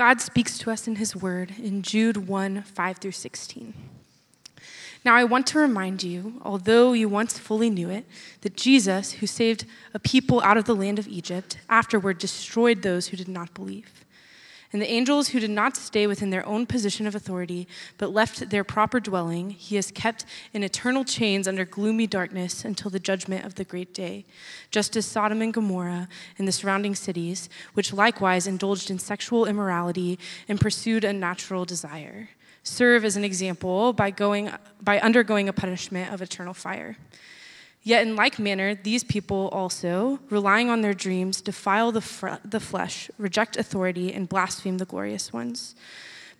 God speaks to us in his word in Jude 1 5 through 16. Now, I want to remind you, although you once fully knew it, that Jesus, who saved a people out of the land of Egypt, afterward destroyed those who did not believe. And the angels who did not stay within their own position of authority, but left their proper dwelling, he has kept in eternal chains under gloomy darkness until the judgment of the great day, just as Sodom and Gomorrah and the surrounding cities, which likewise indulged in sexual immorality and pursued unnatural desire, serve as an example by, going, by undergoing a punishment of eternal fire. Yet, in like manner, these people also, relying on their dreams, defile the, the flesh, reject authority, and blaspheme the glorious ones.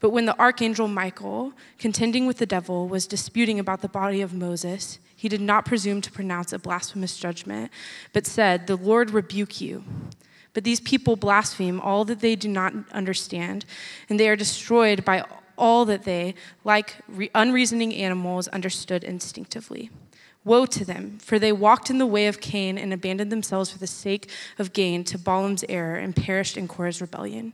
But when the archangel Michael, contending with the devil, was disputing about the body of Moses, he did not presume to pronounce a blasphemous judgment, but said, The Lord rebuke you. But these people blaspheme all that they do not understand, and they are destroyed by all that they, like re- unreasoning animals, understood instinctively. Woe to them, for they walked in the way of Cain and abandoned themselves for the sake of gain to Balaam's error and perished in Korah's rebellion.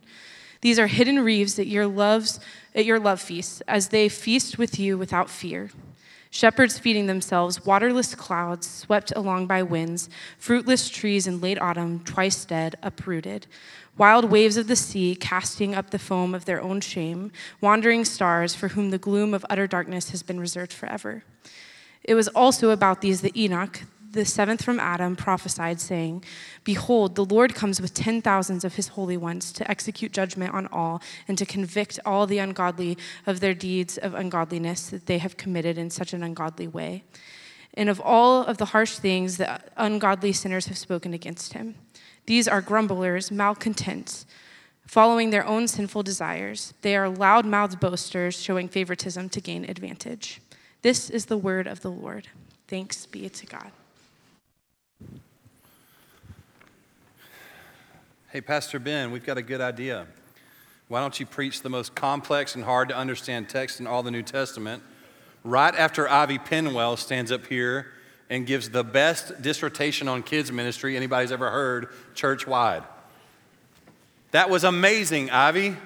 These are hidden reeves at your loves at your love feasts, as they feast with you without fear. Shepherds feeding themselves, waterless clouds swept along by winds, fruitless trees in late autumn, twice dead, uprooted. Wild waves of the sea casting up the foam of their own shame, wandering stars for whom the gloom of utter darkness has been reserved forever. It was also about these that Enoch, the seventh from Adam, prophesied, saying, Behold, the Lord comes with ten thousands of his holy ones to execute judgment on all and to convict all the ungodly of their deeds of ungodliness that they have committed in such an ungodly way, and of all of the harsh things that ungodly sinners have spoken against him. These are grumblers, malcontents, following their own sinful desires. They are loud mouthed boasters, showing favoritism to gain advantage. This is the word of the Lord. Thanks be to God. Hey, Pastor Ben, we've got a good idea. Why don't you preach the most complex and hard to understand text in all the New Testament right after Ivy Penwell stands up here and gives the best dissertation on kids ministry anybody's ever heard church wide? That was amazing, Ivy.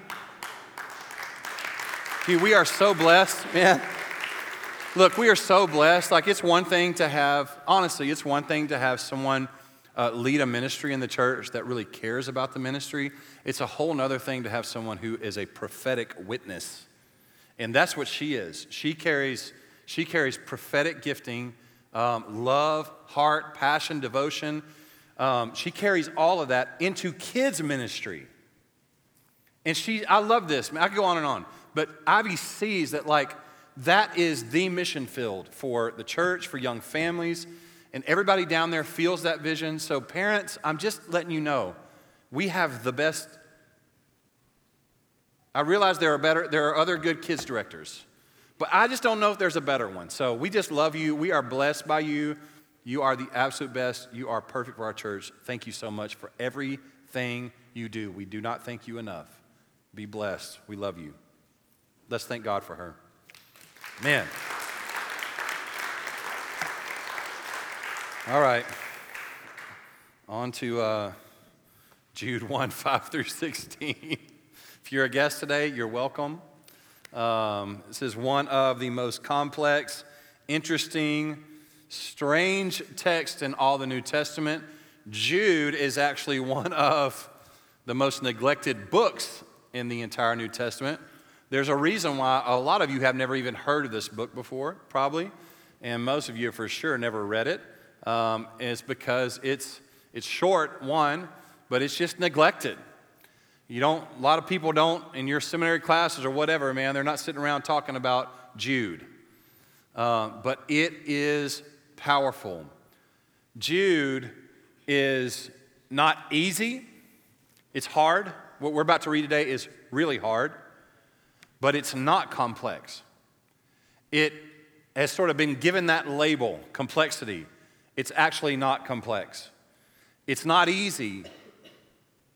we are so blessed, man. Look, we are so blessed. Like, it's one thing to have, honestly, it's one thing to have someone uh, lead a ministry in the church that really cares about the ministry. It's a whole other thing to have someone who is a prophetic witness. And that's what she is. She carries, she carries prophetic gifting, um, love, heart, passion, devotion. Um, she carries all of that into kids' ministry. And she, I love this. I could go on and on. But Ivy sees that, like, that is the mission field for the church, for young families, and everybody down there feels that vision. So, parents, I'm just letting you know we have the best. I realize there are better, there are other good kids directors, but I just don't know if there's a better one. So we just love you. We are blessed by you. You are the absolute best. You are perfect for our church. Thank you so much for everything you do. We do not thank you enough. Be blessed. We love you. Let's thank God for her. Man. All right. On to uh, Jude 1 5 through 16. if you're a guest today, you're welcome. Um, this is one of the most complex, interesting, strange texts in all the New Testament. Jude is actually one of the most neglected books in the entire New Testament. There's a reason why a lot of you have never even heard of this book before, probably, and most of you for sure never read it. Um, it's because it's, it's short, one, but it's just neglected. You don't, a lot of people don't, in your seminary classes or whatever, man, they're not sitting around talking about Jude. Uh, but it is powerful. Jude is not easy, it's hard. What we're about to read today is really hard but it's not complex. It has sort of been given that label, complexity. It's actually not complex. It's not easy,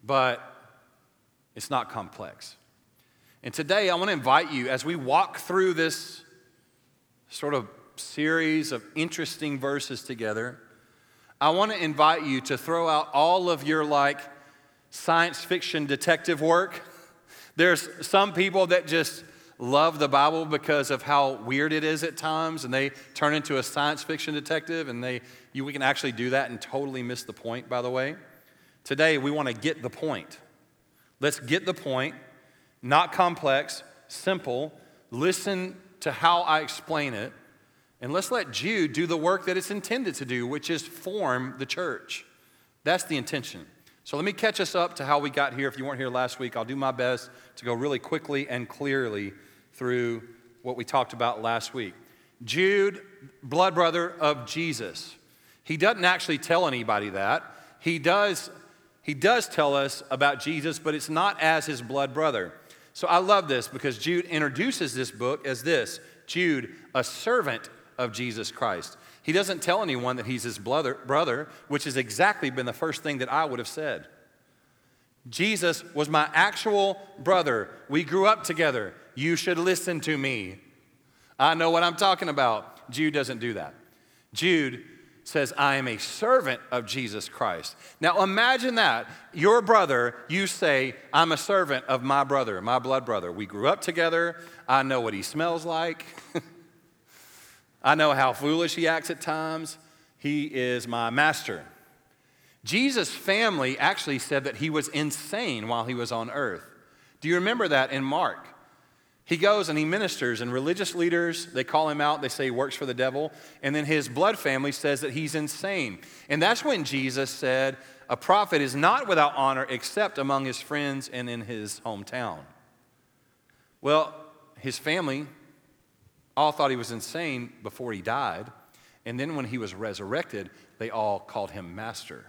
but it's not complex. And today I want to invite you as we walk through this sort of series of interesting verses together. I want to invite you to throw out all of your like science fiction detective work There's some people that just love the Bible because of how weird it is at times, and they turn into a science fiction detective, and they, you, we can actually do that and totally miss the point, by the way. Today, we want to get the point. Let's get the point, not complex, simple. Listen to how I explain it, and let's let Jude do the work that it's intended to do, which is form the church. That's the intention. So let me catch us up to how we got here. If you weren't here last week, I'll do my best to go really quickly and clearly through what we talked about last week. Jude, blood brother of Jesus. He doesn't actually tell anybody that. He does, he does tell us about Jesus, but it's not as his blood brother. So I love this because Jude introduces this book as this Jude, a servant of Jesus Christ. He doesn't tell anyone that he's his brother, brother, which has exactly been the first thing that I would have said. Jesus was my actual brother. We grew up together. You should listen to me. I know what I'm talking about. Jude doesn't do that. Jude says, I am a servant of Jesus Christ. Now imagine that. Your brother, you say, I'm a servant of my brother, my blood brother. We grew up together. I know what he smells like. I know how foolish he acts at times. He is my master. Jesus' family actually said that he was insane while he was on earth. Do you remember that in Mark? He goes and he ministers, and religious leaders, they call him out. They say he works for the devil. And then his blood family says that he's insane. And that's when Jesus said, A prophet is not without honor except among his friends and in his hometown. Well, his family all thought he was insane before he died. And then when he was resurrected, they all called him master.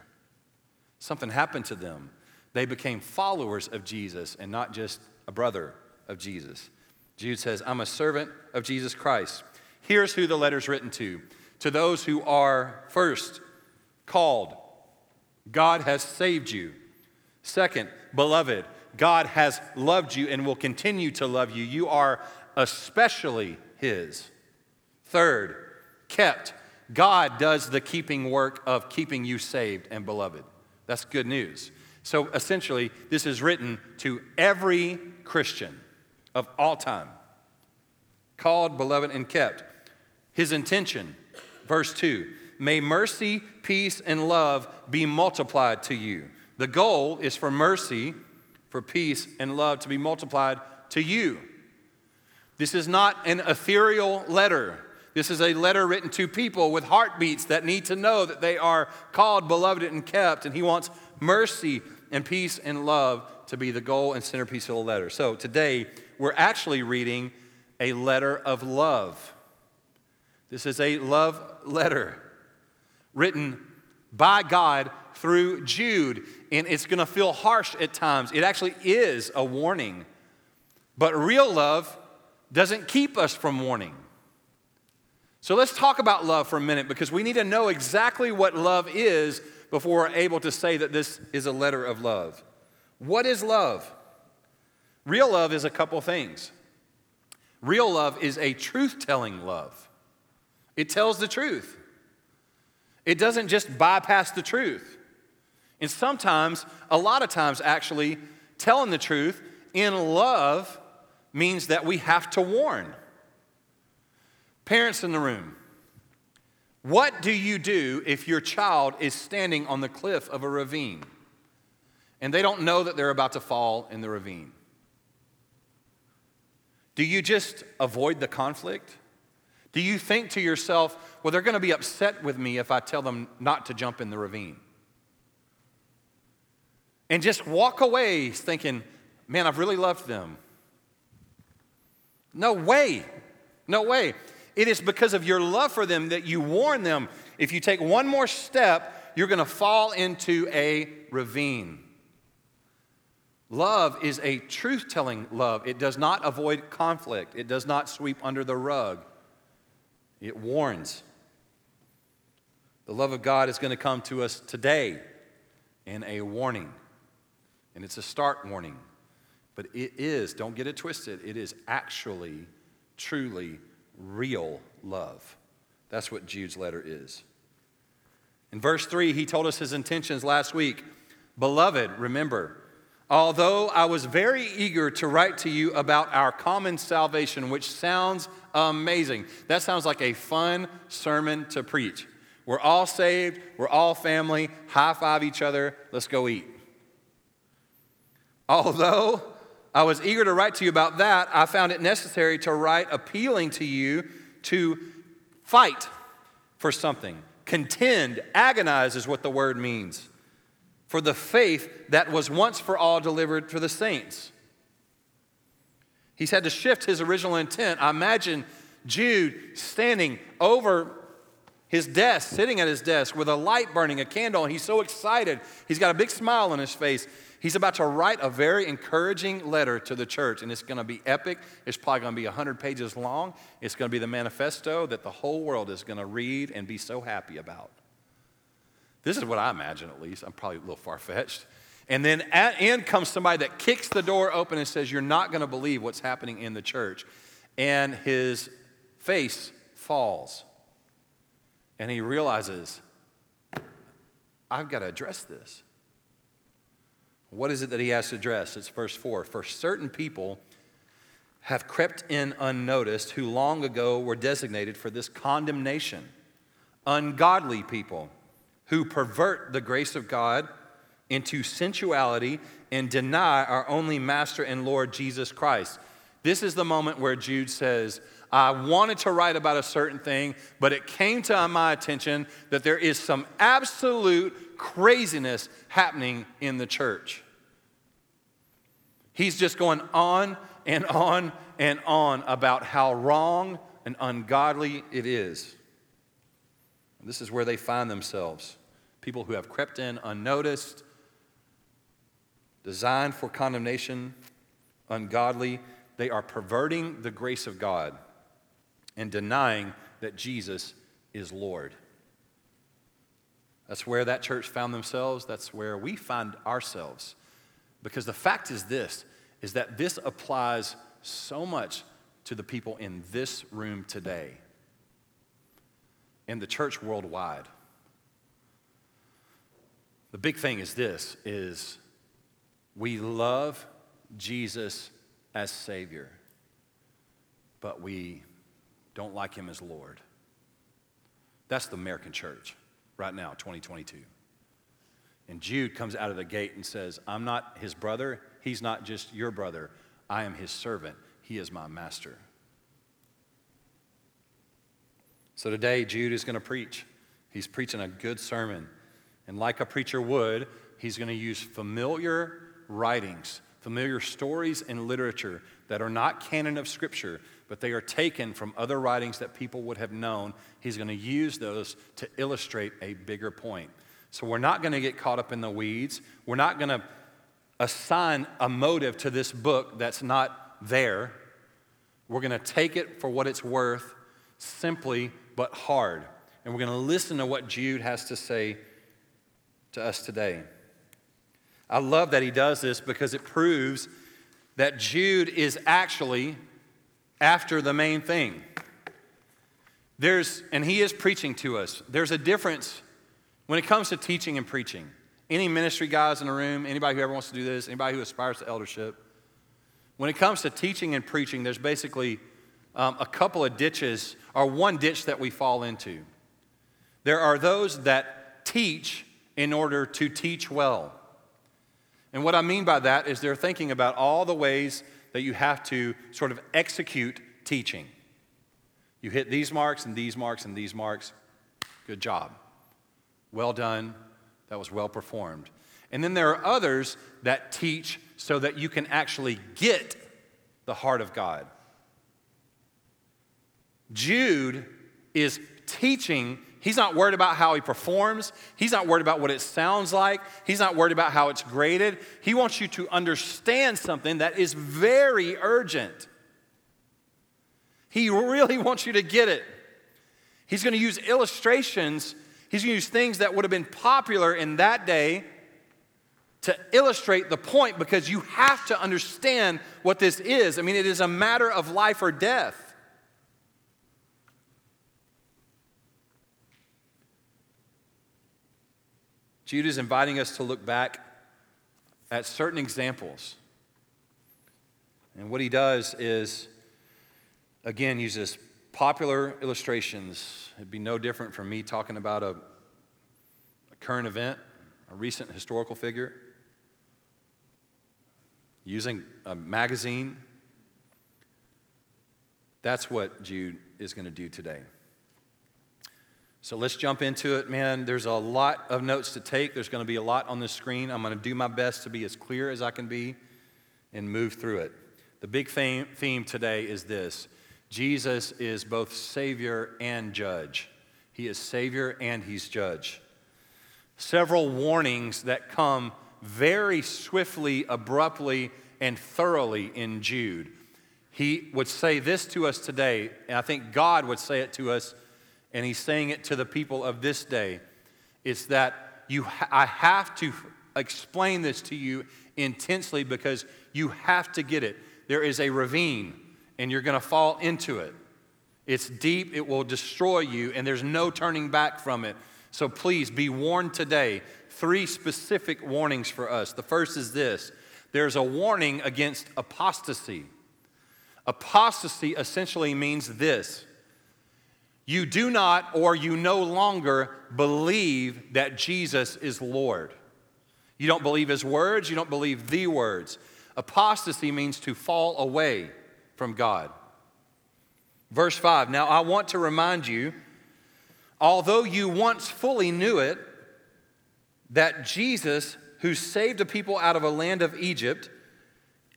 Something happened to them. They became followers of Jesus and not just a brother of Jesus. Jude says, I'm a servant of Jesus Christ. Here's who the letter's written to to those who are first called, God has saved you. Second, beloved, God has loved you and will continue to love you. You are especially his. Third, kept. God does the keeping work of keeping you saved and beloved. That's good news. So essentially, this is written to every Christian of all time, called, beloved, and kept. His intention, verse 2 May mercy, peace, and love be multiplied to you. The goal is for mercy, for peace, and love to be multiplied to you. This is not an ethereal letter. This is a letter written to people with heartbeats that need to know that they are called, beloved, and kept. And he wants mercy and peace and love to be the goal and centerpiece of the letter. So today, we're actually reading a letter of love. This is a love letter written by God through Jude. And it's going to feel harsh at times. It actually is a warning. But real love doesn't keep us from warning. So let's talk about love for a minute because we need to know exactly what love is before we're able to say that this is a letter of love. What is love? Real love is a couple things. Real love is a truth telling love, it tells the truth. It doesn't just bypass the truth. And sometimes, a lot of times actually, telling the truth in love means that we have to warn. Parents in the room, what do you do if your child is standing on the cliff of a ravine and they don't know that they're about to fall in the ravine? Do you just avoid the conflict? Do you think to yourself, well, they're going to be upset with me if I tell them not to jump in the ravine? And just walk away thinking, man, I've really loved them. No way. No way. It is because of your love for them that you warn them if you take one more step, you're going to fall into a ravine. Love is a truth telling love. It does not avoid conflict, it does not sweep under the rug, it warns. The love of God is going to come to us today in a warning, and it's a start warning. But it is, don't get it twisted, it is actually, truly real love. That's what Jude's letter is. In verse 3, he told us his intentions last week. Beloved, remember, Although I was very eager to write to you about our common salvation, which sounds amazing. That sounds like a fun sermon to preach. We're all saved, we're all family, high five each other, let's go eat. Although I was eager to write to you about that, I found it necessary to write appealing to you to fight for something. Contend, agonize is what the word means. For the faith that was once for all delivered to the saints. He's had to shift his original intent. I imagine Jude standing over his desk, sitting at his desk with a light burning, a candle, and he's so excited. He's got a big smile on his face. He's about to write a very encouraging letter to the church, and it's going to be epic. It's probably going to be 100 pages long. It's going to be the manifesto that the whole world is going to read and be so happy about. This is what I imagine, at least. I'm probably a little far fetched. And then at end comes somebody that kicks the door open and says, You're not going to believe what's happening in the church. And his face falls. And he realizes, I've got to address this. What is it that he has to address? It's verse 4. For certain people have crept in unnoticed who long ago were designated for this condemnation. Ungodly people who pervert the grace of God into sensuality and deny our only Master and Lord Jesus Christ. This is the moment where Jude says, I wanted to write about a certain thing, but it came to my attention that there is some absolute craziness happening in the church. He's just going on and on and on about how wrong and ungodly it is. This is where they find themselves people who have crept in unnoticed, designed for condemnation, ungodly. They are perverting the grace of God and denying that Jesus is Lord. That's where that church found themselves. That's where we find ourselves. Because the fact is this is that this applies so much to the people in this room today in the church worldwide. The big thing is this is we love Jesus as savior but we don't like him as Lord. That's the American church right now, 2022. And Jude comes out of the gate and says, I'm not his brother. He's not just your brother. I am his servant. He is my master. So today, Jude is going to preach. He's preaching a good sermon. And like a preacher would, he's going to use familiar writings, familiar stories and literature that are not canon of Scripture, but they are taken from other writings that people would have known. He's going to use those to illustrate a bigger point. So we're not going to get caught up in the weeds. We're not going to assign a motive to this book that's not there. We're going to take it for what it's worth, simply but hard. And we're going to listen to what Jude has to say to us today. I love that he does this because it proves that Jude is actually after the main thing. There's, and he is preaching to us. There's a difference when it comes to teaching and preaching. Any ministry guys in the room, anybody who ever wants to do this, anybody who aspires to eldership, when it comes to teaching and preaching, there's basically um, a couple of ditches, or one ditch that we fall into. There are those that teach in order to teach well. And what I mean by that is they're thinking about all the ways that you have to sort of execute teaching. You hit these marks and these marks and these marks. Good job. Well done. That was well performed. And then there are others that teach so that you can actually get the heart of God. Jude is teaching He's not worried about how he performs. He's not worried about what it sounds like. He's not worried about how it's graded. He wants you to understand something that is very urgent. He really wants you to get it. He's going to use illustrations, he's going to use things that would have been popular in that day to illustrate the point because you have to understand what this is. I mean, it is a matter of life or death. Jude is inviting us to look back at certain examples. And what he does is, again, uses popular illustrations. It'd be no different from me talking about a, a current event, a recent historical figure, using a magazine. That's what Jude is going to do today. So let's jump into it, man. There's a lot of notes to take. There's going to be a lot on the screen. I'm going to do my best to be as clear as I can be and move through it. The big theme today is this Jesus is both Savior and Judge. He is Savior and He's Judge. Several warnings that come very swiftly, abruptly, and thoroughly in Jude. He would say this to us today, and I think God would say it to us, and He's saying it to the people of this day. It's that you, I have to explain this to you intensely because you have to get it there is a ravine and you're going to fall into it. It's deep, it will destroy you, and there's no turning back from it. So please be warned today. Three specific warnings for us. The first is this there's a warning against apostasy. Apostasy essentially means this you do not or you no longer believe that Jesus is Lord. You don't believe his words, you don't believe the words. Apostasy means to fall away from God. Verse 5 Now I want to remind you, although you once fully knew it, that Jesus, who saved a people out of a land of Egypt,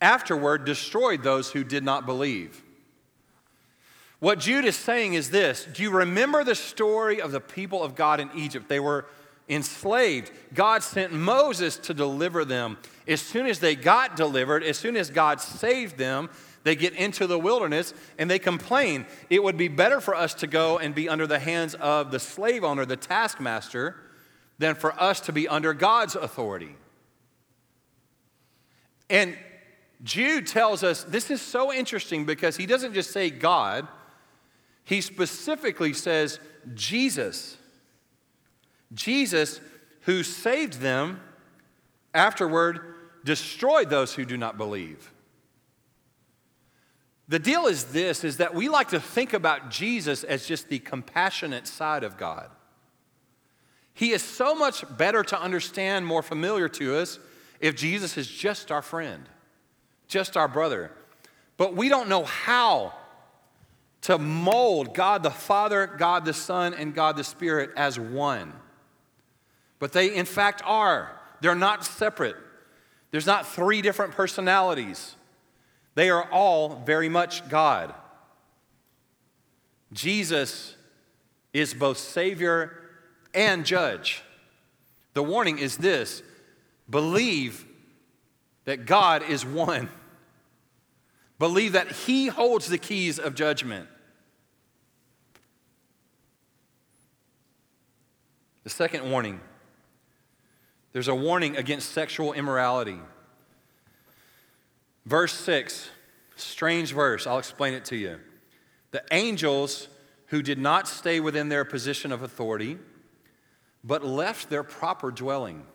afterward destroyed those who did not believe. What Jude is saying is this Do you remember the story of the people of God in Egypt? They were enslaved. God sent Moses to deliver them. As soon as they got delivered, as soon as God saved them, they get into the wilderness and they complain. It would be better for us to go and be under the hands of the slave owner, the taskmaster, than for us to be under God's authority. And Jude tells us this is so interesting because he doesn't just say God, he specifically says Jesus. Jesus, who saved them, afterward destroyed those who do not believe. The deal is this is that we like to think about Jesus as just the compassionate side of God. He is so much better to understand, more familiar to us if Jesus is just our friend, just our brother. But we don't know how to mold God the Father, God the Son, and God the Spirit as one. But they, in fact, are. They're not separate. There's not three different personalities. They are all very much God. Jesus is both Savior and Judge. The warning is this believe that God is one, believe that He holds the keys of judgment. The second warning there's a warning against sexual immorality. Verse 6, strange verse, I'll explain it to you. The angels who did not stay within their position of authority, but left their proper dwelling,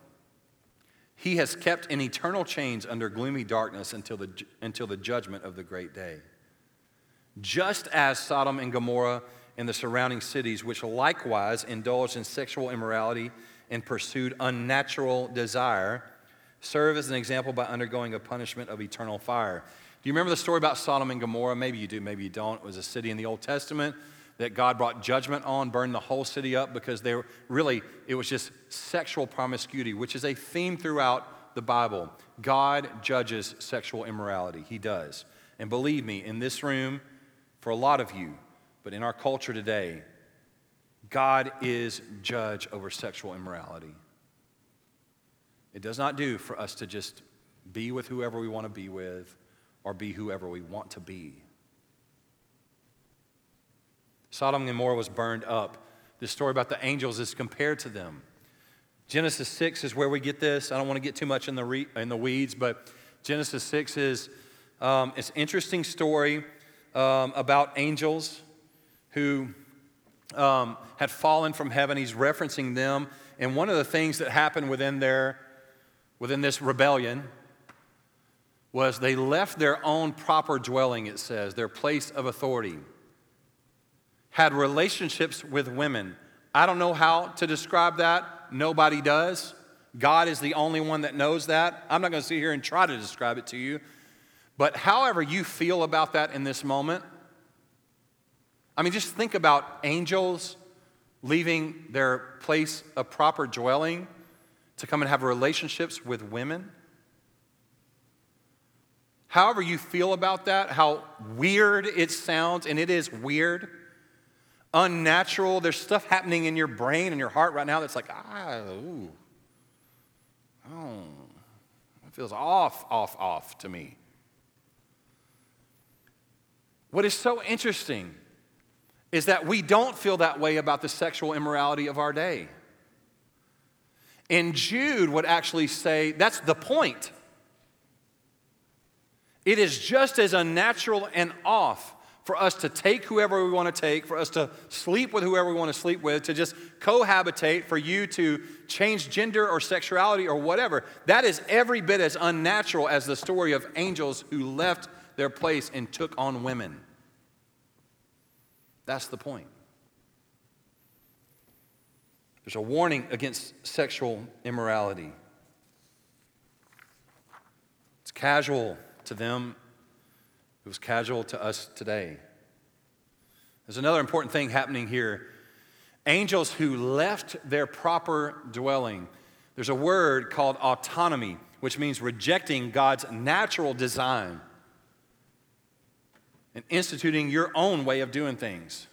he has kept in eternal chains under gloomy darkness until the, until the judgment of the great day. Just as Sodom and Gomorrah and the surrounding cities, which likewise indulged in sexual immorality, and pursued unnatural desire, serve as an example by undergoing a punishment of eternal fire. Do you remember the story about Sodom and Gomorrah? Maybe you do, maybe you don't. It was a city in the Old Testament that God brought judgment on, burned the whole city up because they were really, it was just sexual promiscuity, which is a theme throughout the Bible. God judges sexual immorality. He does. And believe me, in this room, for a lot of you, but in our culture today, God is judge over sexual immorality. It does not do for us to just be with whoever we want to be with or be whoever we want to be. Sodom and Gomorrah was burned up. This story about the angels is compared to them. Genesis 6 is where we get this. I don't want to get too much in the, re- in the weeds, but Genesis 6 is um, it's an interesting story um, about angels who um, had fallen from heaven. He's referencing them. And one of the things that happened within their within this rebellion was they left their own proper dwelling, it says, their place of authority, had relationships with women. I don't know how to describe that. Nobody does. God is the only one that knows that. I'm not going to sit here and try to describe it to you. But however you feel about that in this moment, I mean, just think about angels leaving their place of proper dwelling to come and have relationships with women. However, you feel about that, how weird it sounds, and it is weird, unnatural. There's stuff happening in your brain and your heart right now that's like, ah, ooh, oh, it feels off, off, off to me. What is so interesting is that we don't feel that way about the sexual immorality of our day. And Jude would actually say that's the point. It is just as unnatural and off for us to take whoever we want to take, for us to sleep with whoever we want to sleep with, to just cohabitate, for you to change gender or sexuality or whatever. That is every bit as unnatural as the story of angels who left their place and took on women. That's the point. There's a warning against sexual immorality. It's casual to them, it was casual to us today. There's another important thing happening here. Angels who left their proper dwelling. There's a word called autonomy, which means rejecting God's natural design and instituting your own way of doing things.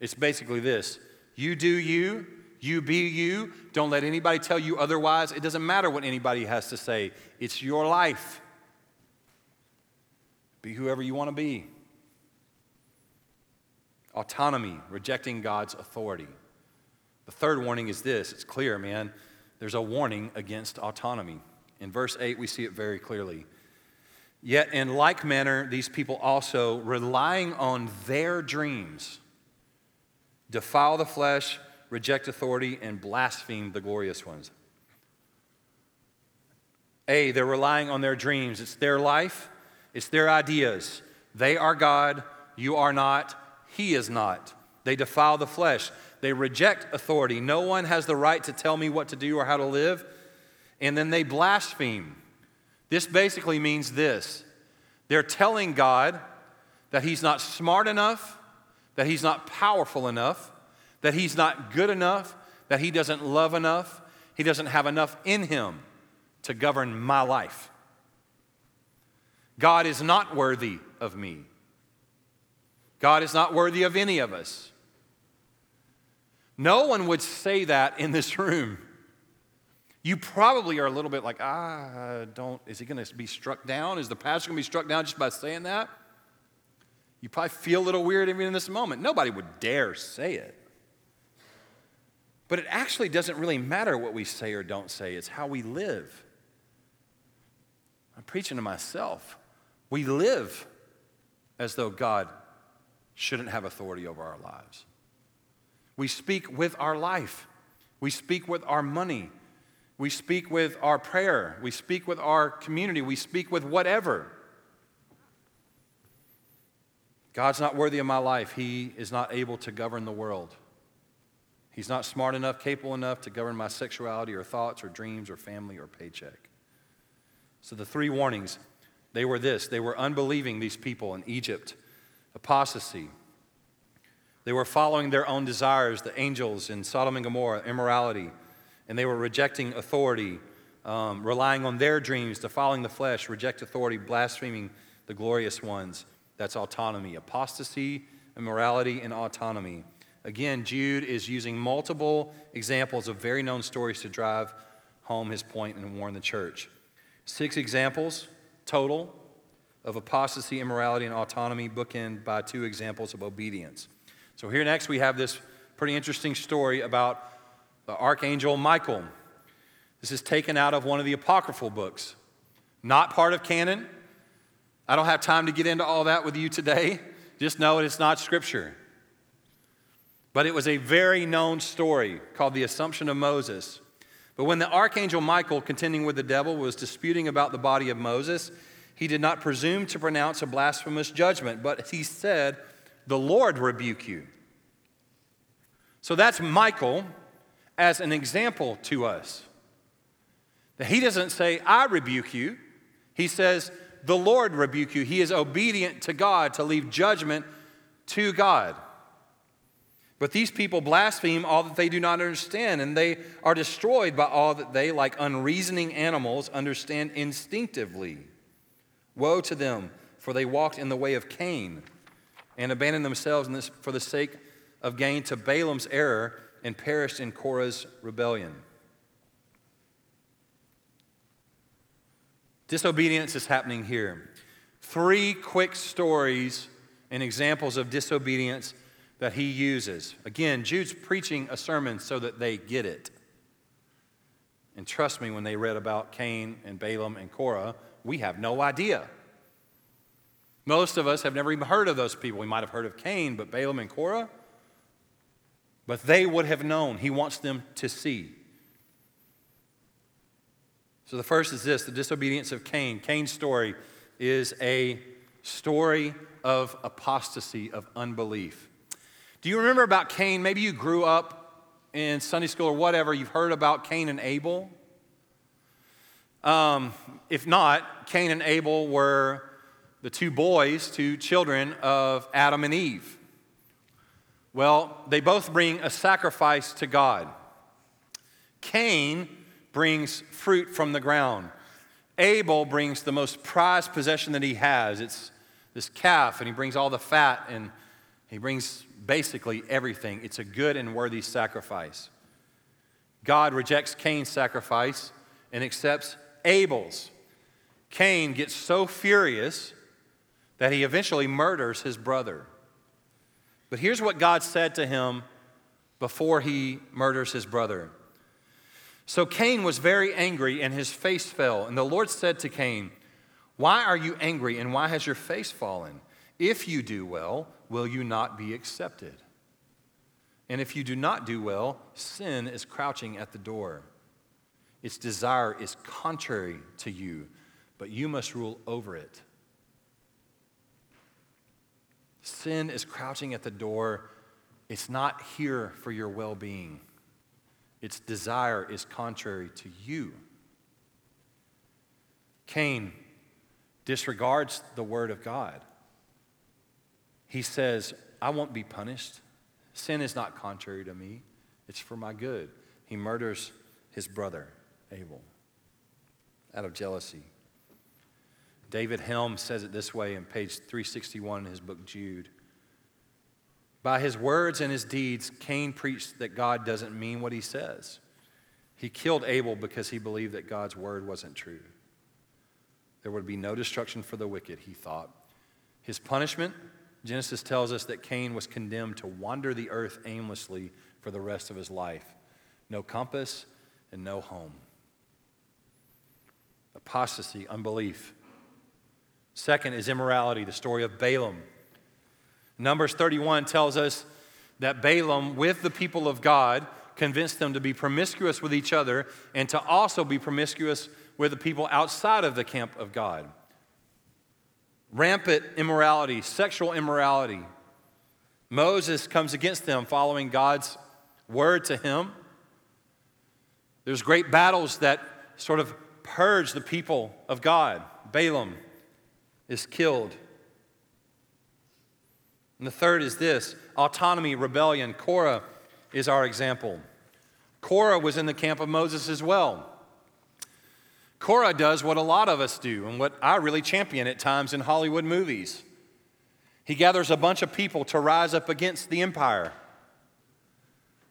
It's basically this you do you, you be you. Don't let anybody tell you otherwise. It doesn't matter what anybody has to say, it's your life. Be whoever you want to be. Autonomy, rejecting God's authority. The third warning is this it's clear, man. There's a warning against autonomy. In verse 8, we see it very clearly. Yet, in like manner, these people also, relying on their dreams, defile the flesh, reject authority, and blaspheme the glorious ones. A, they're relying on their dreams. It's their life, it's their ideas. They are God, you are not, He is not. They defile the flesh. They reject authority. No one has the right to tell me what to do or how to live. And then they blaspheme. This basically means this they're telling God that He's not smart enough, that He's not powerful enough, that He's not good enough, that He doesn't love enough, He doesn't have enough in Him to govern my life. God is not worthy of me. God is not worthy of any of us. No one would say that in this room. You probably are a little bit like, ah, don't, is he going to be struck down? Is the pastor going to be struck down just by saying that? You probably feel a little weird even in this moment. Nobody would dare say it. But it actually doesn't really matter what we say or don't say, it's how we live. I'm preaching to myself. We live as though God shouldn't have authority over our lives. We speak with our life, we speak with our money, we speak with our prayer, we speak with our community, we speak with whatever. God's not worthy of my life. He is not able to govern the world. He's not smart enough, capable enough to govern my sexuality or thoughts or dreams or family or paycheck. So the three warnings they were this they were unbelieving, these people in Egypt, apostasy. They were following their own desires, the angels in Sodom and Gomorrah, immorality, and they were rejecting authority, um, relying on their dreams, defiling the flesh, reject authority, blaspheming the glorious ones. That's autonomy. Apostasy, immorality, and autonomy. Again, Jude is using multiple examples of very known stories to drive home his point and warn the church. Six examples total of apostasy, immorality, and autonomy, bookend by two examples of obedience. So, here next we have this pretty interesting story about the archangel Michael. This is taken out of one of the apocryphal books, not part of canon. I don't have time to get into all that with you today. Just know it's not scripture. But it was a very known story called the Assumption of Moses. But when the archangel Michael, contending with the devil, was disputing about the body of Moses, he did not presume to pronounce a blasphemous judgment, but he said, The Lord rebuke you. So that's Michael as an example to us. That he doesn't say, I rebuke you. He says, The Lord rebuke you. He is obedient to God to leave judgment to God. But these people blaspheme all that they do not understand, and they are destroyed by all that they, like unreasoning animals, understand instinctively. Woe to them, for they walked in the way of Cain and abandoned themselves this, for the sake of gain to Balaam's error and perished in Korah's rebellion. Disobedience is happening here. Three quick stories and examples of disobedience that he uses. Again, Jude's preaching a sermon so that they get it. And trust me, when they read about Cain and Balaam and Korah, we have no idea. Most of us have never even heard of those people. We might have heard of Cain, but Balaam and Korah, but they would have known. He wants them to see. So the first is this the disobedience of Cain. Cain's story is a story of apostasy, of unbelief. Do you remember about Cain? Maybe you grew up in Sunday school or whatever, you've heard about Cain and Abel. Um, if not, Cain and Abel were the two boys, two children of Adam and Eve. Well, they both bring a sacrifice to God. Cain brings fruit from the ground. Abel brings the most prized possession that he has. It's this calf, and he brings all the fat and he brings basically everything. It's a good and worthy sacrifice. God rejects Cain's sacrifice and accepts Abel's. Cain gets so furious that he eventually murders his brother. But here's what God said to him before he murders his brother. So Cain was very angry and his face fell. And the Lord said to Cain, Why are you angry and why has your face fallen? If you do well, will you not be accepted? And if you do not do well, sin is crouching at the door. Its desire is contrary to you, but you must rule over it. Sin is crouching at the door. It's not here for your well being, its desire is contrary to you. Cain disregards the word of God. He says, I won't be punished. Sin is not contrary to me, it's for my good. He murders his brother, Abel, out of jealousy. David Helm says it this way in page 361 in his book, Jude. By his words and his deeds, Cain preached that God doesn't mean what he says. He killed Abel because he believed that God's word wasn't true. There would be no destruction for the wicked, he thought. His punishment Genesis tells us that Cain was condemned to wander the earth aimlessly for the rest of his life. No compass and no home. Apostasy, unbelief. Second is immorality, the story of Balaam. Numbers 31 tells us that Balaam, with the people of God, convinced them to be promiscuous with each other and to also be promiscuous with the people outside of the camp of God rampant immorality, sexual immorality. Moses comes against them following God's word to him. There's great battles that sort of purge the people of God. Balaam is killed. And the third is this autonomy, rebellion. Korah is our example. Korah was in the camp of Moses as well. Korah does what a lot of us do and what I really champion at times in Hollywood movies. He gathers a bunch of people to rise up against the empire.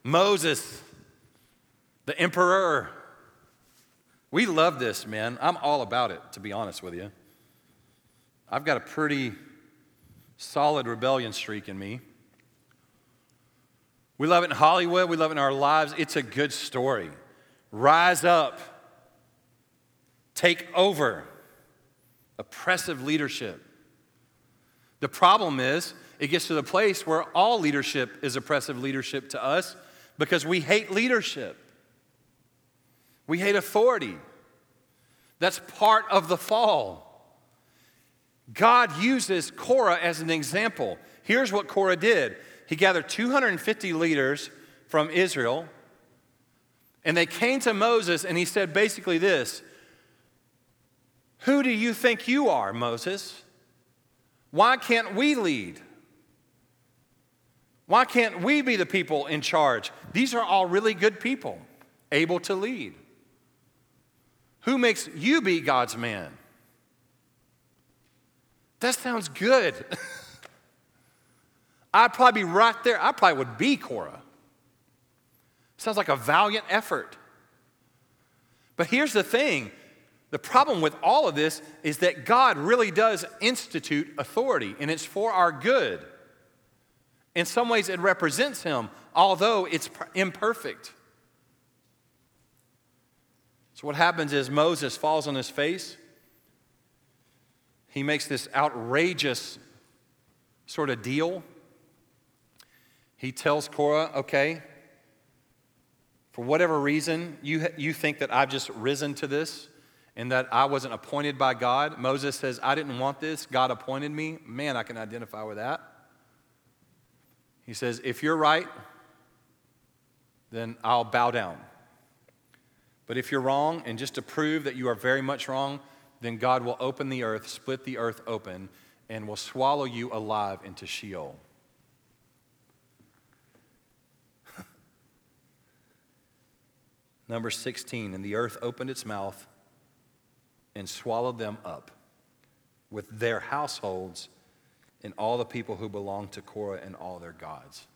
Moses, the emperor. We love this, man. I'm all about it, to be honest with you. I've got a pretty solid rebellion streak in me. We love it in Hollywood, we love it in our lives. It's a good story. Rise up take over oppressive leadership. The problem is, it gets to the place where all leadership is oppressive leadership to us because we hate leadership. We hate authority. That's part of the fall. God uses Korah as an example. Here's what Korah did he gathered 250 leaders from Israel, and they came to Moses, and he said basically this Who do you think you are, Moses? Why can't we lead? Why can't we be the people in charge? These are all really good people, able to lead. Who makes you be God's man? That sounds good. I'd probably be right there. I probably would be Korah. Sounds like a valiant effort. But here's the thing the problem with all of this is that God really does institute authority, and it's for our good. In some ways, it represents Him, although it's imperfect. So, what happens is Moses falls on his face. He makes this outrageous sort of deal. He tells Korah, okay, for whatever reason, you, you think that I've just risen to this and that I wasn't appointed by God. Moses says, I didn't want this. God appointed me. Man, I can identify with that. He says, if you're right, then I'll bow down. But if you're wrong, and just to prove that you are very much wrong, then God will open the earth, split the earth open, and will swallow you alive into Sheol. Number 16, and the earth opened its mouth and swallowed them up with their households and all the people who belonged to Korah and all their gods.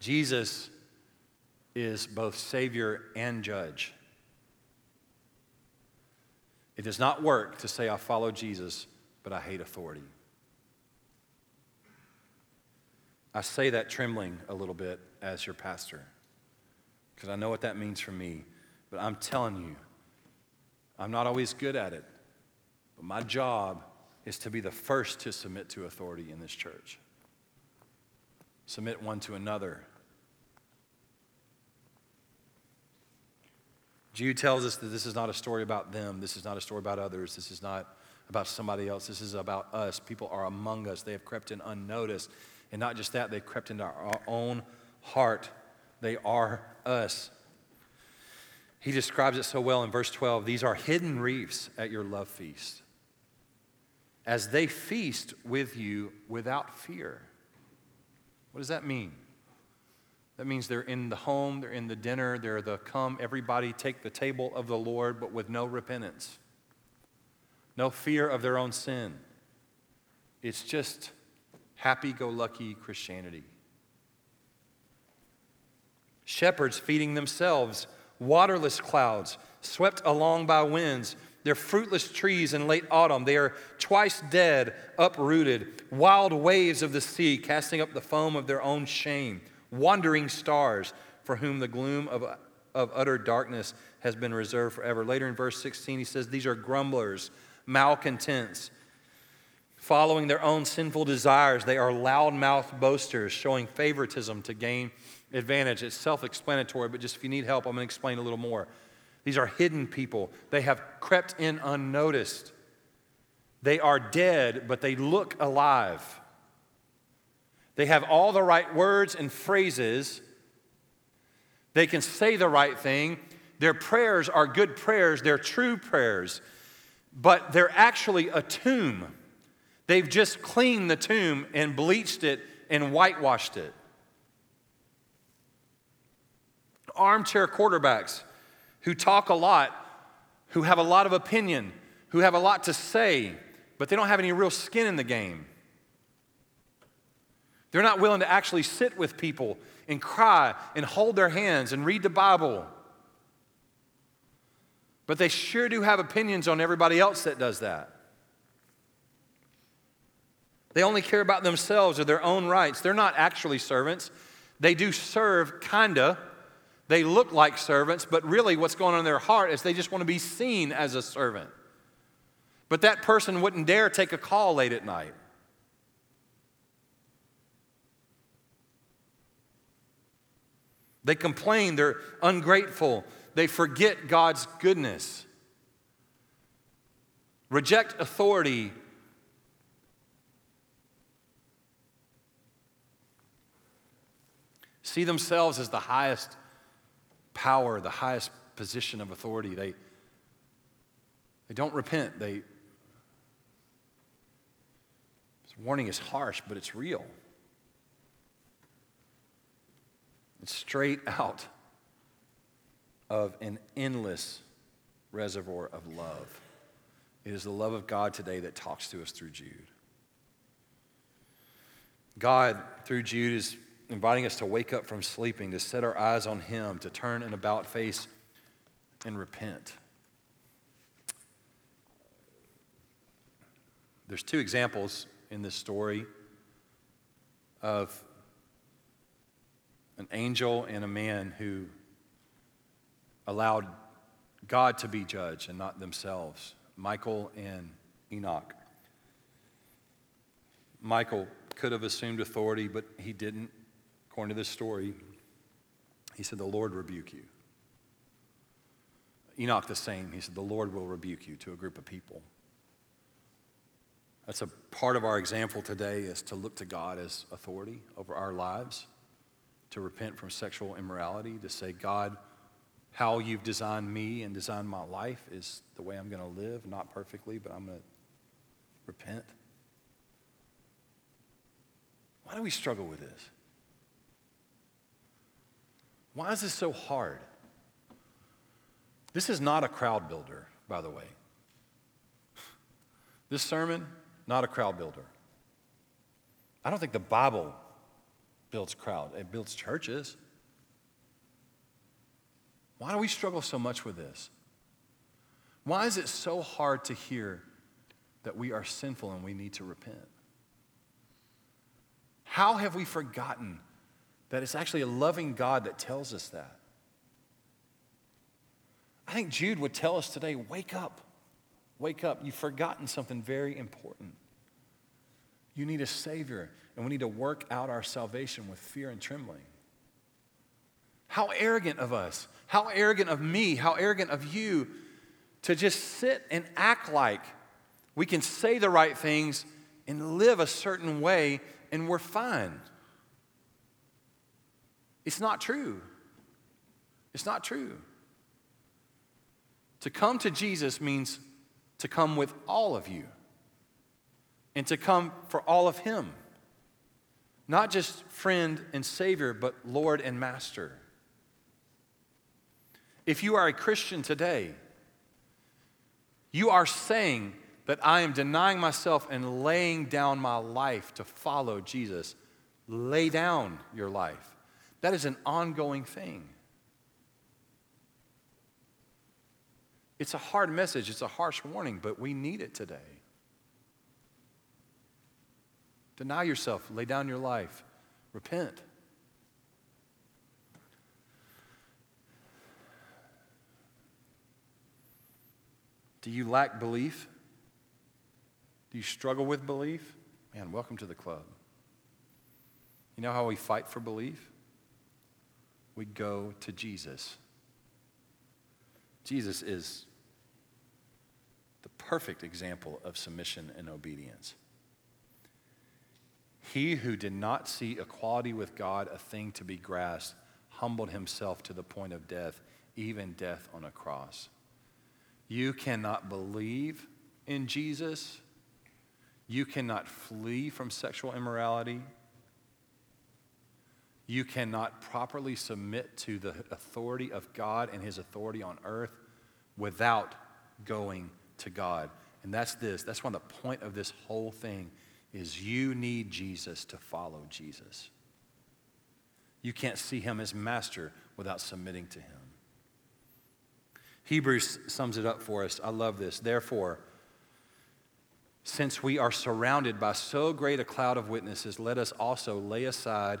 Jesus is both Savior and Judge. It does not work to say, I follow Jesus, but I hate authority. I say that trembling a little bit as your pastor because I know what that means for me. But I'm telling you, I'm not always good at it. But my job is to be the first to submit to authority in this church, submit one to another. Jude tells us that this is not a story about them. This is not a story about others. This is not about somebody else. This is about us. People are among us. They have crept in unnoticed. And not just that, they've crept into our own heart. They are us. He describes it so well in verse 12. These are hidden reefs at your love feast, as they feast with you without fear. What does that mean? That means they're in the home, they're in the dinner, they're the come, everybody take the table of the Lord, but with no repentance, no fear of their own sin. It's just happy go lucky Christianity. Shepherds feeding themselves, waterless clouds, swept along by winds. They're fruitless trees in late autumn. They are twice dead, uprooted, wild waves of the sea, casting up the foam of their own shame wandering stars for whom the gloom of, of utter darkness has been reserved forever. Later in verse 16, he says, These are grumblers, malcontents, following their own sinful desires. They are loud-mouthed boasters, showing favoritism to gain advantage. It's self explanatory, but just if you need help, I'm going to explain a little more. These are hidden people, they have crept in unnoticed. They are dead, but they look alive. They have all the right words and phrases. They can say the right thing. Their prayers are good prayers, they're true prayers, but they're actually a tomb. They've just cleaned the tomb and bleached it and whitewashed it. Armchair quarterbacks who talk a lot, who have a lot of opinion, who have a lot to say, but they don't have any real skin in the game. They're not willing to actually sit with people and cry and hold their hands and read the Bible. But they sure do have opinions on everybody else that does that. They only care about themselves or their own rights. They're not actually servants. They do serve, kinda. They look like servants, but really what's going on in their heart is they just want to be seen as a servant. But that person wouldn't dare take a call late at night. They complain, they're ungrateful, they forget God's goodness. Reject authority. See themselves as the highest power, the highest position of authority. They, they don't repent. They, this warning is harsh, but it's real. It's straight out of an endless reservoir of love. It is the love of God today that talks to us through Jude. God, through Jude, is inviting us to wake up from sleeping, to set our eyes on Him, to turn an about face and repent. There's two examples in this story of an angel and a man who allowed God to be judge and not themselves Michael and Enoch. Michael could have assumed authority, but he didn't. According to this story, he said, The Lord rebuke you. Enoch, the same. He said, The Lord will rebuke you to a group of people. That's a part of our example today is to look to God as authority over our lives, to repent from sexual immorality, to say, God, how you've designed me and designed my life is the way I'm going to live, not perfectly, but I'm going to repent. Why do we struggle with this? Why is this so hard? This is not a crowd builder, by the way. This sermon, not a crowd builder. I don't think the Bible builds crowd, it builds churches. Why do we struggle so much with this? Why is it so hard to hear that we are sinful and we need to repent? How have we forgotten that it's actually a loving God that tells us that? I think Jude would tell us today wake up. Wake up. You've forgotten something very important. You need a Savior, and we need to work out our salvation with fear and trembling. How arrogant of us, how arrogant of me, how arrogant of you to just sit and act like we can say the right things and live a certain way and we're fine. It's not true. It's not true. To come to Jesus means to come with all of you and to come for all of Him. Not just friend and Savior, but Lord and Master. If you are a Christian today, you are saying that I am denying myself and laying down my life to follow Jesus. Lay down your life. That is an ongoing thing. It's a hard message, it's a harsh warning, but we need it today. Deny yourself, lay down your life, repent. Do you lack belief? Do you struggle with belief? Man, welcome to the club. You know how we fight for belief? We go to Jesus. Jesus is the perfect example of submission and obedience. He who did not see equality with God a thing to be grasped humbled himself to the point of death, even death on a cross. You cannot believe in Jesus. You cannot flee from sexual immorality. You cannot properly submit to the authority of God and his authority on earth without going to God. And that's this. That's why the point of this whole thing is you need Jesus to follow Jesus. You can't see him as master without submitting to him. Hebrews sums it up for us. I love this. Therefore, since we are surrounded by so great a cloud of witnesses, let us also lay aside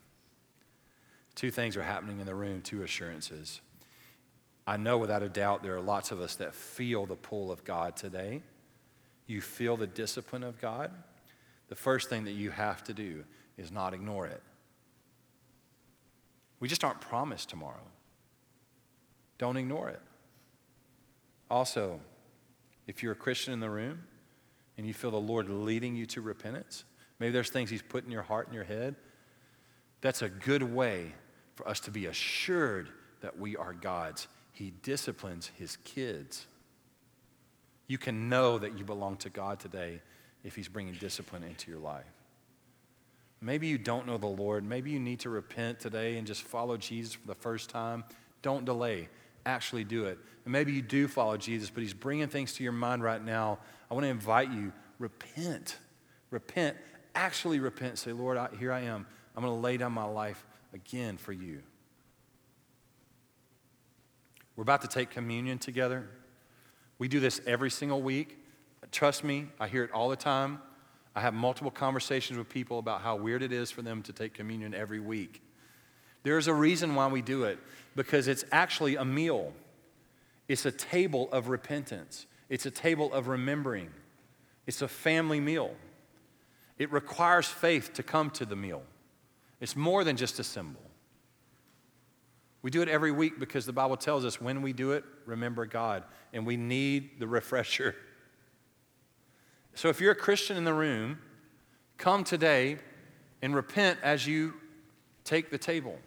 Two things are happening in the room, two assurances. I know without a doubt there are lots of us that feel the pull of God today. You feel the discipline of God. The first thing that you have to do is not ignore it. We just aren't promised tomorrow. Don't ignore it. Also, if you're a Christian in the room and you feel the Lord leading you to repentance, maybe there's things He's put in your heart and your head, that's a good way for us to be assured that we are God's. He disciplines His kids. You can know that you belong to God today if He's bringing discipline into your life. Maybe you don't know the Lord. Maybe you need to repent today and just follow Jesus for the first time. Don't delay actually do it. And maybe you do follow Jesus, but He's bringing things to your mind right now. I want to invite you, repent. Repent. Actually repent. Say, Lord, I, here I am. I'm going to lay down my life again for you. We're about to take communion together. We do this every single week. Trust me, I hear it all the time. I have multiple conversations with people about how weird it is for them to take communion every week. There's a reason why we do it because it's actually a meal. It's a table of repentance, it's a table of remembering, it's a family meal. It requires faith to come to the meal, it's more than just a symbol. We do it every week because the Bible tells us when we do it, remember God, and we need the refresher. So if you're a Christian in the room, come today and repent as you take the table.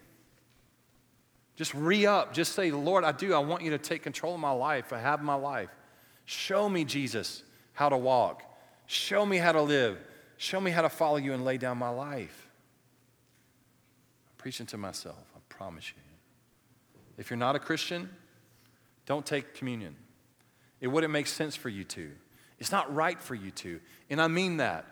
Just re up. Just say, Lord, I do. I want you to take control of my life. I have my life. Show me, Jesus, how to walk. Show me how to live. Show me how to follow you and lay down my life. Preaching to myself, I promise you. If you're not a Christian, don't take communion. It wouldn't make sense for you to. It's not right for you to. And I mean that.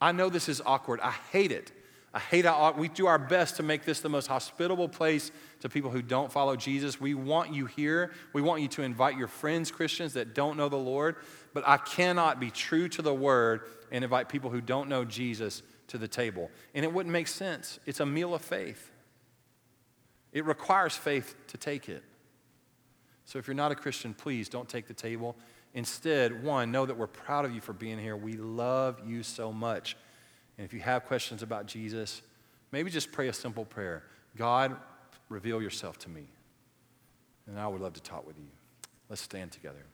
I know this is awkward. I hate it. I hate how we do our best to make this the most hospitable place to people who don't follow Jesus. We want you here. We want you to invite your friends, Christians that don't know the Lord. But I cannot be true to the word and invite people who don't know Jesus to the table. And it wouldn't make sense. It's a meal of faith, it requires faith to take it. So if you're not a Christian, please don't take the table. Instead, one, know that we're proud of you for being here. We love you so much. And if you have questions about Jesus, maybe just pray a simple prayer God, reveal yourself to me. And I would love to talk with you. Let's stand together.